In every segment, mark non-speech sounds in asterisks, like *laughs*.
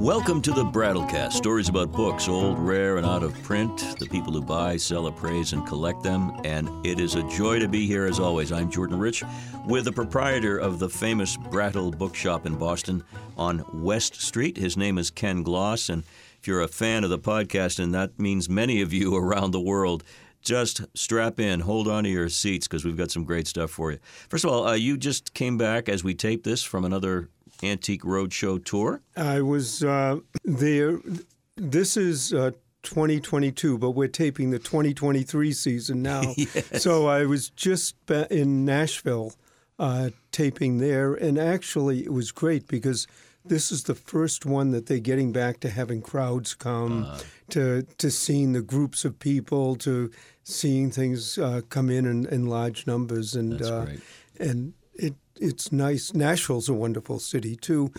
Welcome to the Brattlecast. Stories about books, old, rare, and out of print. The people who buy, sell, appraise, and collect them. And it is a joy to be here as always. I'm Jordan Rich with the proprietor of the famous Brattle Bookshop in Boston on West Street. His name is Ken Gloss. And if you're a fan of the podcast, and that means many of you *laughs* around the world, just strap in, hold on to your seats because we've got some great stuff for you. First of all, uh, you just came back as we tape this from another Antique Roadshow tour. I was uh, there. This is uh, 2022, but we're taping the 2023 season *laughs* now. yes. So I was just in Nashville uh, taping there, and actually it was great because this is the first one that they're getting back to having crowds come, Uh. to to seeing the groups of people, to seeing things uh, come in, in in large numbers, and That's uh, great. and it it's nice. Nashville's a wonderful city too,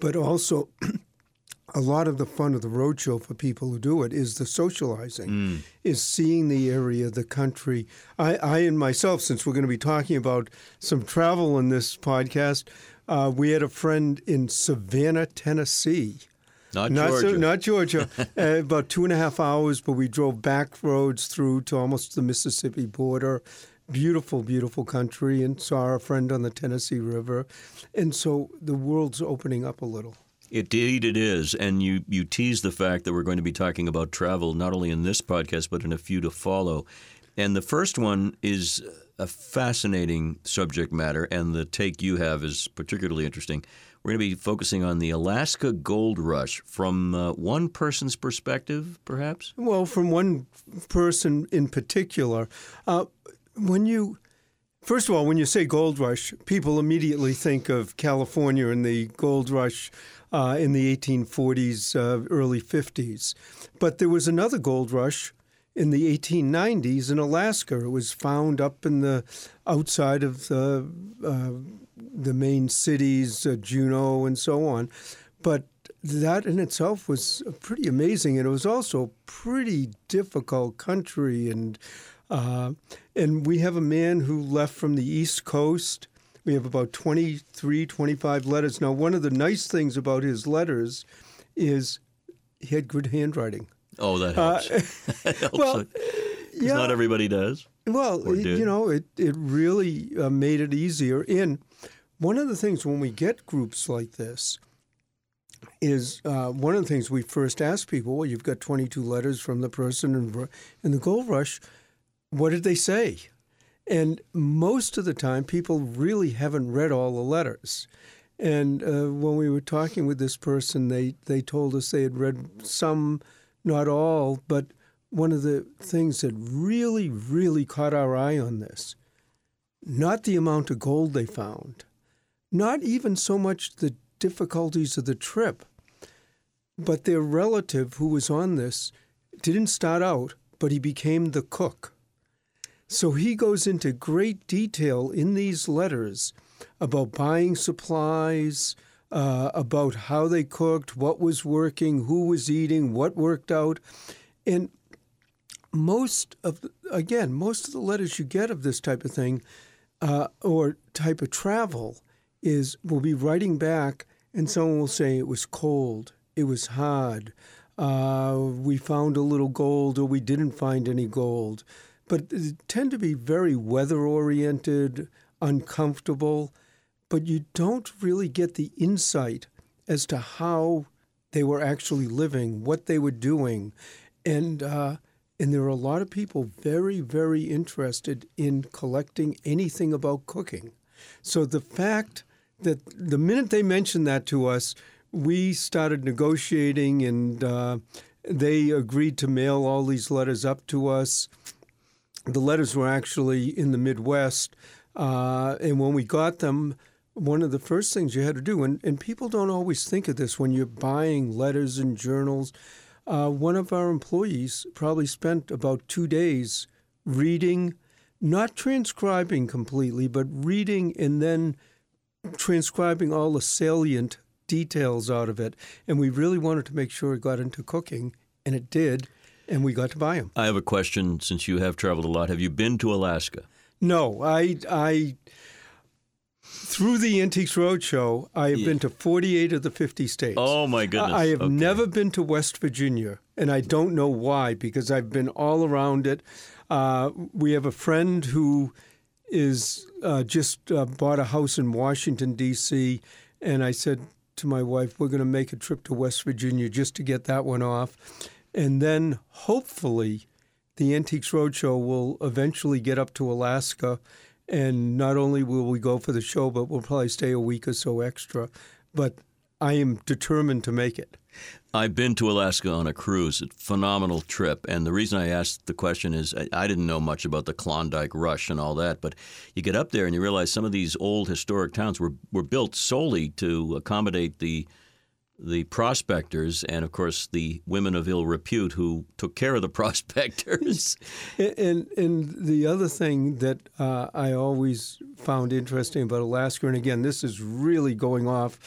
but also *clears throat* a lot of the fun of the roadshow for people who do it is the socializing, Mm. is seeing the area, the country. I, I and myself, since we're going to be talking about some travel in this podcast, uh, we had a friend in Savannah, Tennessee. Not, Not, Georgia. So, not Georgia. *laughs* uh, about two and a half hours, but we drove back roads through to almost the Mississippi border. Beautiful, beautiful country, and saw our friend on the Tennessee River. And so the world's opening up a little. Indeed, it is. And you, you tease the fact that we're going to be talking about travel not only in this podcast, but in a few to follow. And the first one is a fascinating subject matter, and the take you have is particularly interesting. We're going to be focusing on the Alaska Gold Rush from uh, one person's perspective, perhaps? Well, from one person in particular, uh, when you First of all, when you say gold rush, people immediately think of California and the gold rush uh, in the 1840s, uh, early 50s. But there was another gold rush in the 1890s in Alaska. It was found up in the outside of the uh, the main cities, uh, Juneau, and so on. But that in itself was pretty amazing, and it was also a pretty difficult country and. Uh, and we have a man who left from the East Coast. We have about 23, 25 letters. Now, one of the nice things about his letters is he had good handwriting. Oh, that helps. *laughs* That helps. *laughs* well, yeah. not everybody does. Well, you know, it, it really uh, made it easier. And one of the things when we get groups like this is uh, one of the things we first ask people, well, you've got 22 letters from the person in, in the Gold Rush. What did they say? And most of the time, people really haven't read all the letters. And uh, when we were talking with this person, they, they told us they had read some, not all, but one of the things that really, really caught our eye on this, not the amount of gold they found, not even so much the difficulties of the trip, but their relative who was on this didn't start out, but he became the cook. So he goes into great detail in these letters about buying supplies, uh, about how they cooked, what was working, who was eating, what worked out. And most of, again, most of the letters you get of this type of thing uh, or type of travel is we'll be writing back and someone will say it was cold, it was hard, uh, we found a little gold or we didn't find any gold. But tend to be very weather oriented, uncomfortable, but you don't really get the insight as to how they were actually living, what they were doing. And, uh, and there are a lot of people very, very interested in collecting anything about cooking. So the fact that the minute they mentioned that to us, we started negotiating and uh, they agreed to mail all these letters up to us. The letters were actually in the Midwest. Uh, and when we got them, one of the first things you had to do, and, and people don't always think of this when you're buying letters and journals, uh, one of our employees probably spent about two days reading, not transcribing completely, but reading and then transcribing all the salient details out of it. And we really wanted to make sure it got into cooking, and it did, and we got to buy them. I have a question since you have traveled a lot. Have you been to Alaska? No, I, I, through the Antiques Roadshow, I have been to 48 of the 50 states. Oh my goodness! I have Okay. never been to West Virginia, and I don't know why because I've been all around it. Uh, we have a friend who is uh, just uh, bought a house in Washington D.C., and I said to my wife, "We're going to make a trip to West Virginia just to get that one off, and then hopefully, the Antiques Roadshow will eventually get up to Alaska." And not only will we go for the show, but we'll probably stay a week or so extra. But I am determined to make it. I've been to Alaska on a cruise, a phenomenal trip. And the reason I asked the question is I, I didn't know much about the Klondike Rush and all that, but you get up there and you realize some of these old historic towns were, were built solely to accommodate the the prospectors and of course the women of ill repute who took care of the *laughs* prospectors. And and the other thing that uh, I always found interesting about Alaska, and again, this is really going off,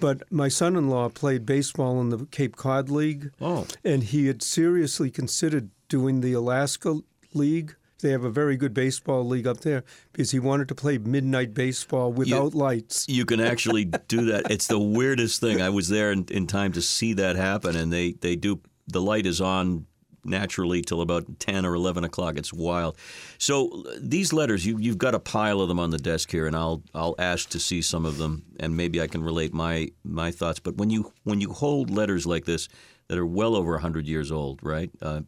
but my son-in-law played baseball in the Cape Cod League, oh, and he had seriously considered doing the Alaska League. They have a very good baseball league up there because he wanted to play midnight baseball without lights. you can actually *laughs* do that. It's the weirdest thing. I was there in, in time to see that happen, and they, they do. The light is on naturally till about ten or eleven o'clock. It's wild. So these letters, you you've got a pile of them on the desk here, and I'll I'll ask to see some of them, and maybe I can relate my my thoughts. But when you when you hold letters like this that are well over hundred years old, right? Uh,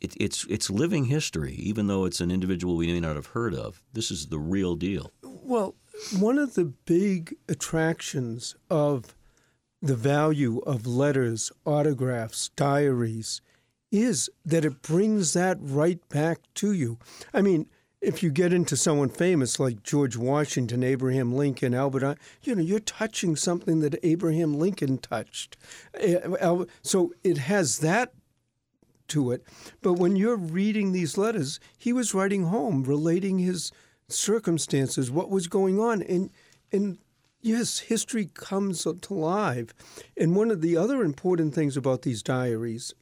it, it's it's living history, even though it's an individual we may not have heard of. This is the real deal. Well, one of the big attractions of the value of letters, autographs, diaries is that it brings that right back to you. I mean, if you get into someone famous like George Washington, Abraham Lincoln, Albert, you know, you're touching something that Abraham Lincoln touched. Eh, So it has that to it. But when you're reading these letters, he was writing home, relating his circumstances, what was going on, and and yes, history comes to life. And one of the other important things about these diaries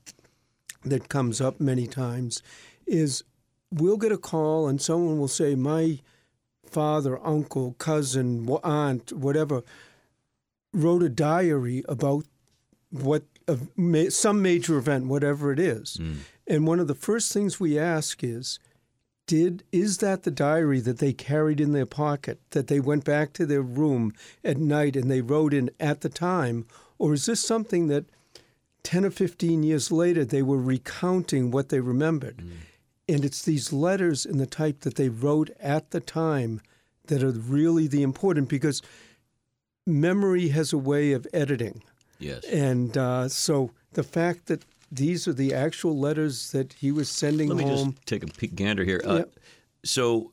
that comes up many times is we'll get a call and someone will say, "My father, uncle, cousin, aunt, whatever." wrote a diary about what ma- some major event, whatever it is. Hmm. And one of the first things we ask is, did is that the diary that they carried in their pocket that they went back to their room at night and they wrote in at the time, or is this something that ten or fifteen years later they were recounting what they remembered? Hmm. And it's these letters in the type that they wrote at the time that are really the important because memory has a way of editing. Yes. And uh, so the fact that these are the actual letters that he was sending Let me home. just take a peek gander here. Uh, Yep. So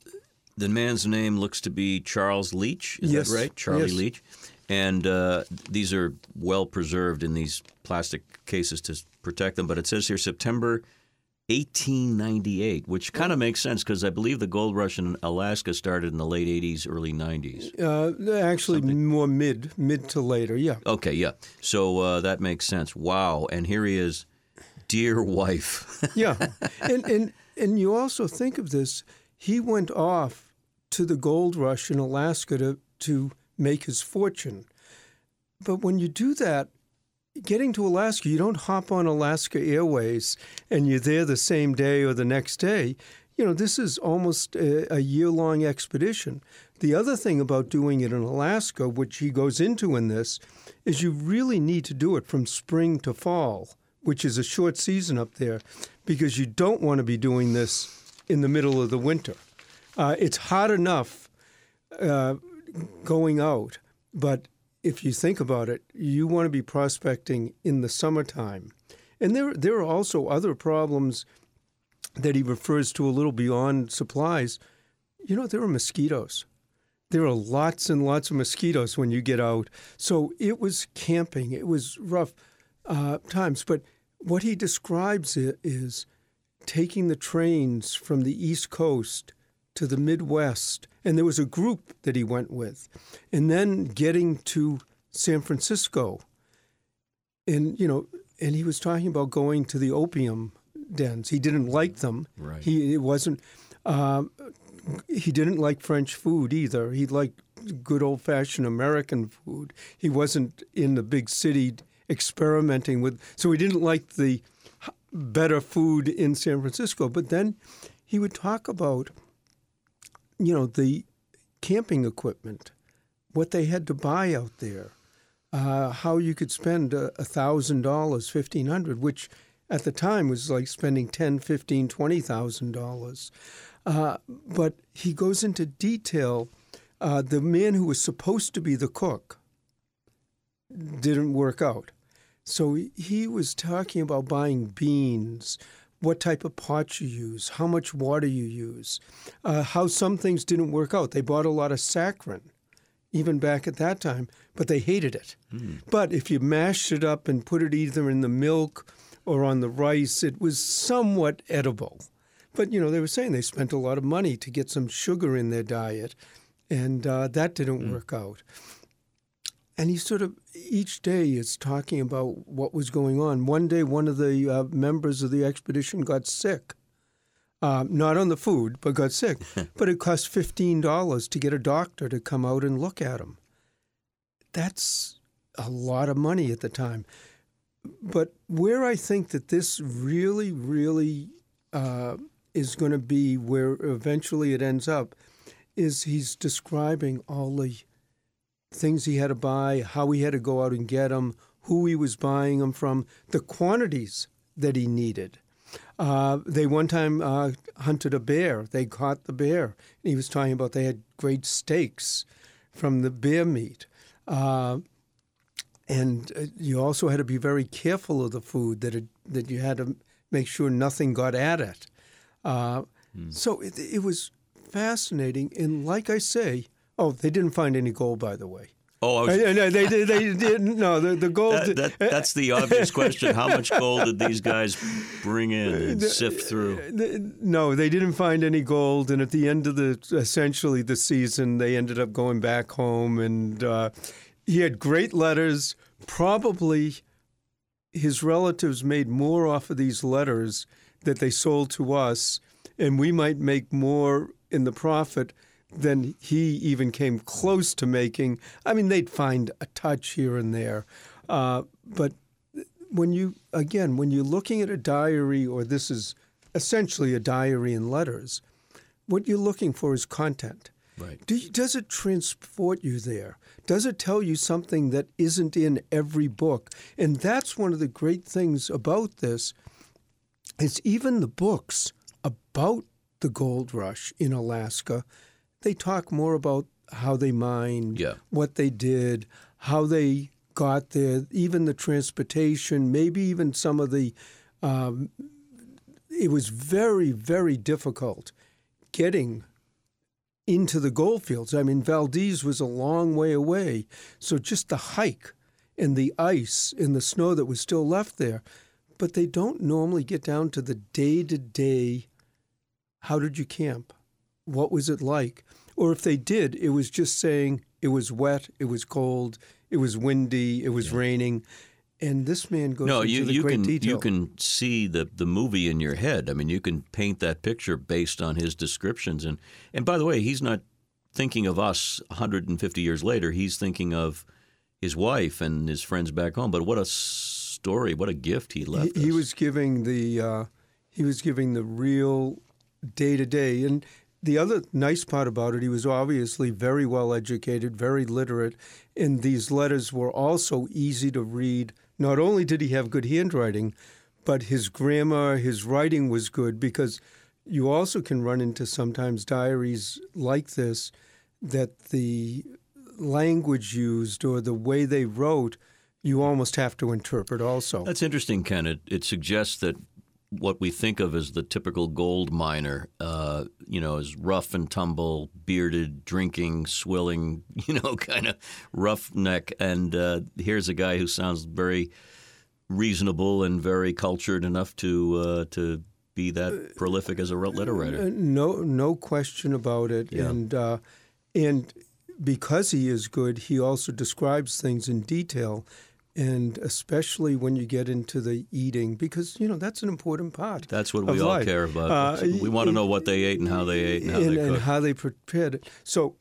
the man's name looks to be Charles Leach. Is Yes. that right? Charlie Yes. Leach. And uh, these are well preserved in these plastic cases to protect them. But it says here September 1898, which kind of makes sense because I believe the gold rush in Alaska started in the late 80s, early 90s. uh, actually, more mid, mid to later. Yeah. Okay, yeah. So uh, that makes sense. Wow. And here he is, dear wife. *laughs* yeah, and and and you also think of this. He went off to the gold rush in Alaska to to make his fortune, but when you do that, getting to Alaska, you don't hop on Alaska Airways and you're there the same day or the next day. You know, this is almost a, a year long expedition. The other thing about doing it in Alaska, which he goes into in this, is you really need to do it from spring to fall, which is a short season up there, because you don't want to be doing this in the middle of the winter. Uh, it's hot enough uh, going out, but if you think about it, you want to be prospecting in the summertime. And there, there are also other problems that he refers to a little beyond supplies. You know, there are mosquitoes. There are lots and lots of mosquitoes when you get out. So it was camping. It was rough uh, times. But what he describes is taking the trains from the East Coast to the Midwest. And there was a group that he went with. And then getting to San Francisco. And, you know, and he was talking about going to the opium dens. He didn't like them. Right. He it wasn't. Um, he didn't like French food either. He liked good old fashioned American food. He wasn't in the big city experimenting with, so he didn't like the better food in San Francisco. But then he would talk about, you know, the camping equipment, what they had to buy out there, uh, how you could spend a thousand dollars, fifteen hundred, which at the time was like spending ten, fifteen, twenty thousand dollars. Uh, but he goes into detail. Uh, the man who was supposed to be the cook didn't work out. So he was talking about buying beans, what type of pot you use, how much water you use, uh, how some things didn't work out. They bought a lot of saccharin, even back at that time, but they hated it. Mm. But if you mashed it up and put it either in the milk or on the rice, it was somewhat edible. But you know, they were saying they spent a lot of money to get some sugar in their diet, and uh, that didn't mm. work out and he sort of each day is talking about what was going on. One day, one of the uh, members of the expedition got sick, uh, not on the food, but got sick. *laughs* but it cost fifteen dollars to get a doctor to come out and look at him. That's a lot of money at the time. But where I think that this really, really uh, is going to be where eventually it ends up is he's describing all the things he had to buy, how he had to go out and get them, who he was buying them from, the quantities that he needed. Uh, they one time uh, hunted a bear. They caught the bear. And he was talking about they had great steaks from the bear meat. Uh, and uh, you also had to be very careful of the food that it, that you had to make sure nothing got at it. Mm. So it, it was fascinating. And like I say, Oh, they didn't find any gold, by the way. Oh, was... no, they, they, they didn't. No, the, the gold. That, that, that's the obvious question. How much *laughs* gold did these guys bring in and sift through? No, they didn't find any gold. And at the end of the essentially the season, they ended up going back home. And uh, he had great letters. Probably his relatives made more off of these letters that they sold to us, and we might make more in the profit than he even came close to making. I mean, they'd find a touch here and there, uh, but when you again when you're looking at a diary, or this is essentially a diary in letters, what you're looking for is content. Right. Do you, does it transport you there? Does it tell you something that isn't in every book? And that's one of the great things about this. It's even the books about the gold rush in Alaska they talk more about how they mined, yeah. what they did, how they got there, even the transportation, maybe even some of the. Um, it was very, very difficult getting into the gold fields. I mean, Valdez was a long way away. So just the hike and the ice and the snow that was still left there. But they don't normally get down to the day to day how did you camp? What was it like? Or if they did, it was just saying it was wet, it was cold, it was windy, it was yeah. raining. And this man goes no, into you, the you great can, detail. You can see the, the movie in your head. I mean, you can paint that picture based on his descriptions. And, and by the way, he's not thinking of us 150 years later. He's thinking of his wife and his friends back home. But what a story! What a gift he left. He, he was giving the uh, he was giving the real day to day, and the other nice part about it, he was obviously very well educated, very literate, and these letters were also easy to read. Not only did he have good handwriting, but his grammar, his writing was good because you also can run into sometimes diaries like this that the language used or the way they wrote you almost have to interpret also. That's interesting, Ken. It, it suggests that what we think of as the typical gold miner, uh, you know, is rough and tumble, bearded, drinking, swilling, *laughs* you know, kind of roughneck. And uh, here's a guy who sounds very reasonable and very cultured enough to uh, to be that prolific as a letter writer. Uh, no, no question about it. Yeah. And uh, and because he is good, he also describes things in detail and especially when you get into the eating, because you know that's an important part. That's what we all life. care about. Uh, we want to know what they ate and how they ate and how and, they and how they prepared it. So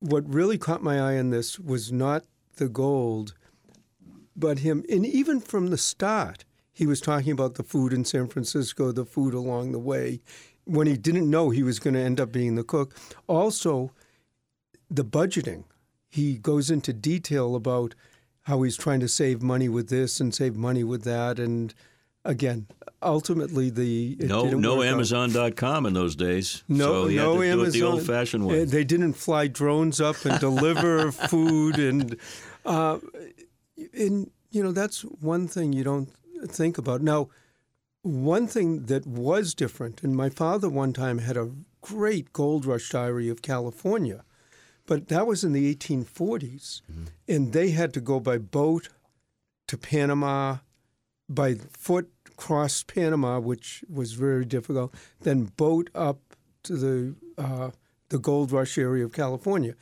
what really caught my eye in this was not the gold, but him. And even from the start, he was talking about the food in San Francisco, the food along the way, when he didn't know he was going to end up being the cook. Also, the budgeting. He goes into detail about how he's trying to save money with this and save money with that. And again, ultimately, the no no Amazon.com in those days. No, so no Amazon. do it the old-fashioned way. They didn't fly drones up and deliver *laughs* food, and uh, and you know that's one thing you don't think about. Now, one thing that was different, and my father one time had a great gold rush diary of California, but that was in the 1840s, and they had to go by boat to Panama, by foot cross Panama, which was very difficult, then boat up to the uh, the gold rush area of California.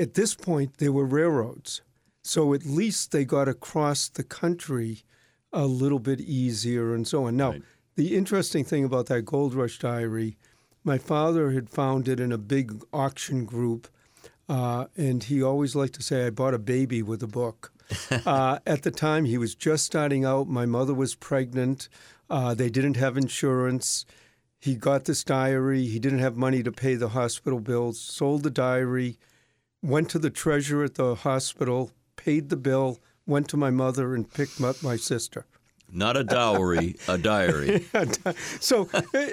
At this point, there were railroads, so at least they got across the country a little bit easier and so on. Now, Right. the interesting thing about that gold rush diary, my father had found it in a big auction group, uh, and he always liked to say, "I bought a baby with a book." *laughs* uh, at the time, he was just starting out. My mother was pregnant. Uh, they didn't have insurance. He got this diary. He didn't have money to pay the hospital bills. Sold the diary. Went to the treasurer at the hospital. Paid the bill. Went to my mother and picked up my sister. Not a dowry, a diary. *laughs* so, eh,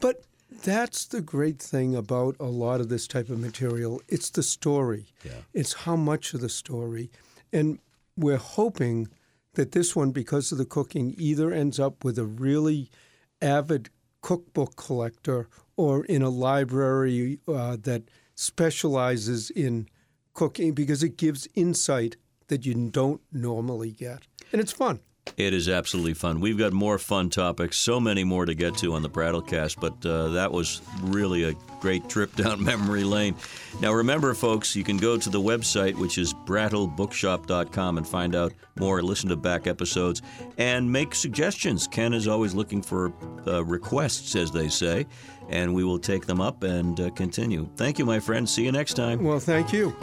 but that's the great thing about a lot of this type of material. It's the story. Yeah. It's how much of the story. And we're hoping that this one, because of the cooking, either ends up with a really avid cookbook collector or in a library uh, that specializes in cooking because it gives insight that you don't normally get. And it's fun. It is absolutely fun. We've got more fun topics, so many more to get to on the Brattlecast, but uh, that was really a great trip *laughs* down memory lane. Now, remember, folks, you can go to the website, which is brattlebookshop.com, and find out more, listen to back episodes, and make suggestions. Ken is always looking for uh, requests, as they say, and we will take them up and uh, continue. Thank you, my friend. See you next time. Well, thank you.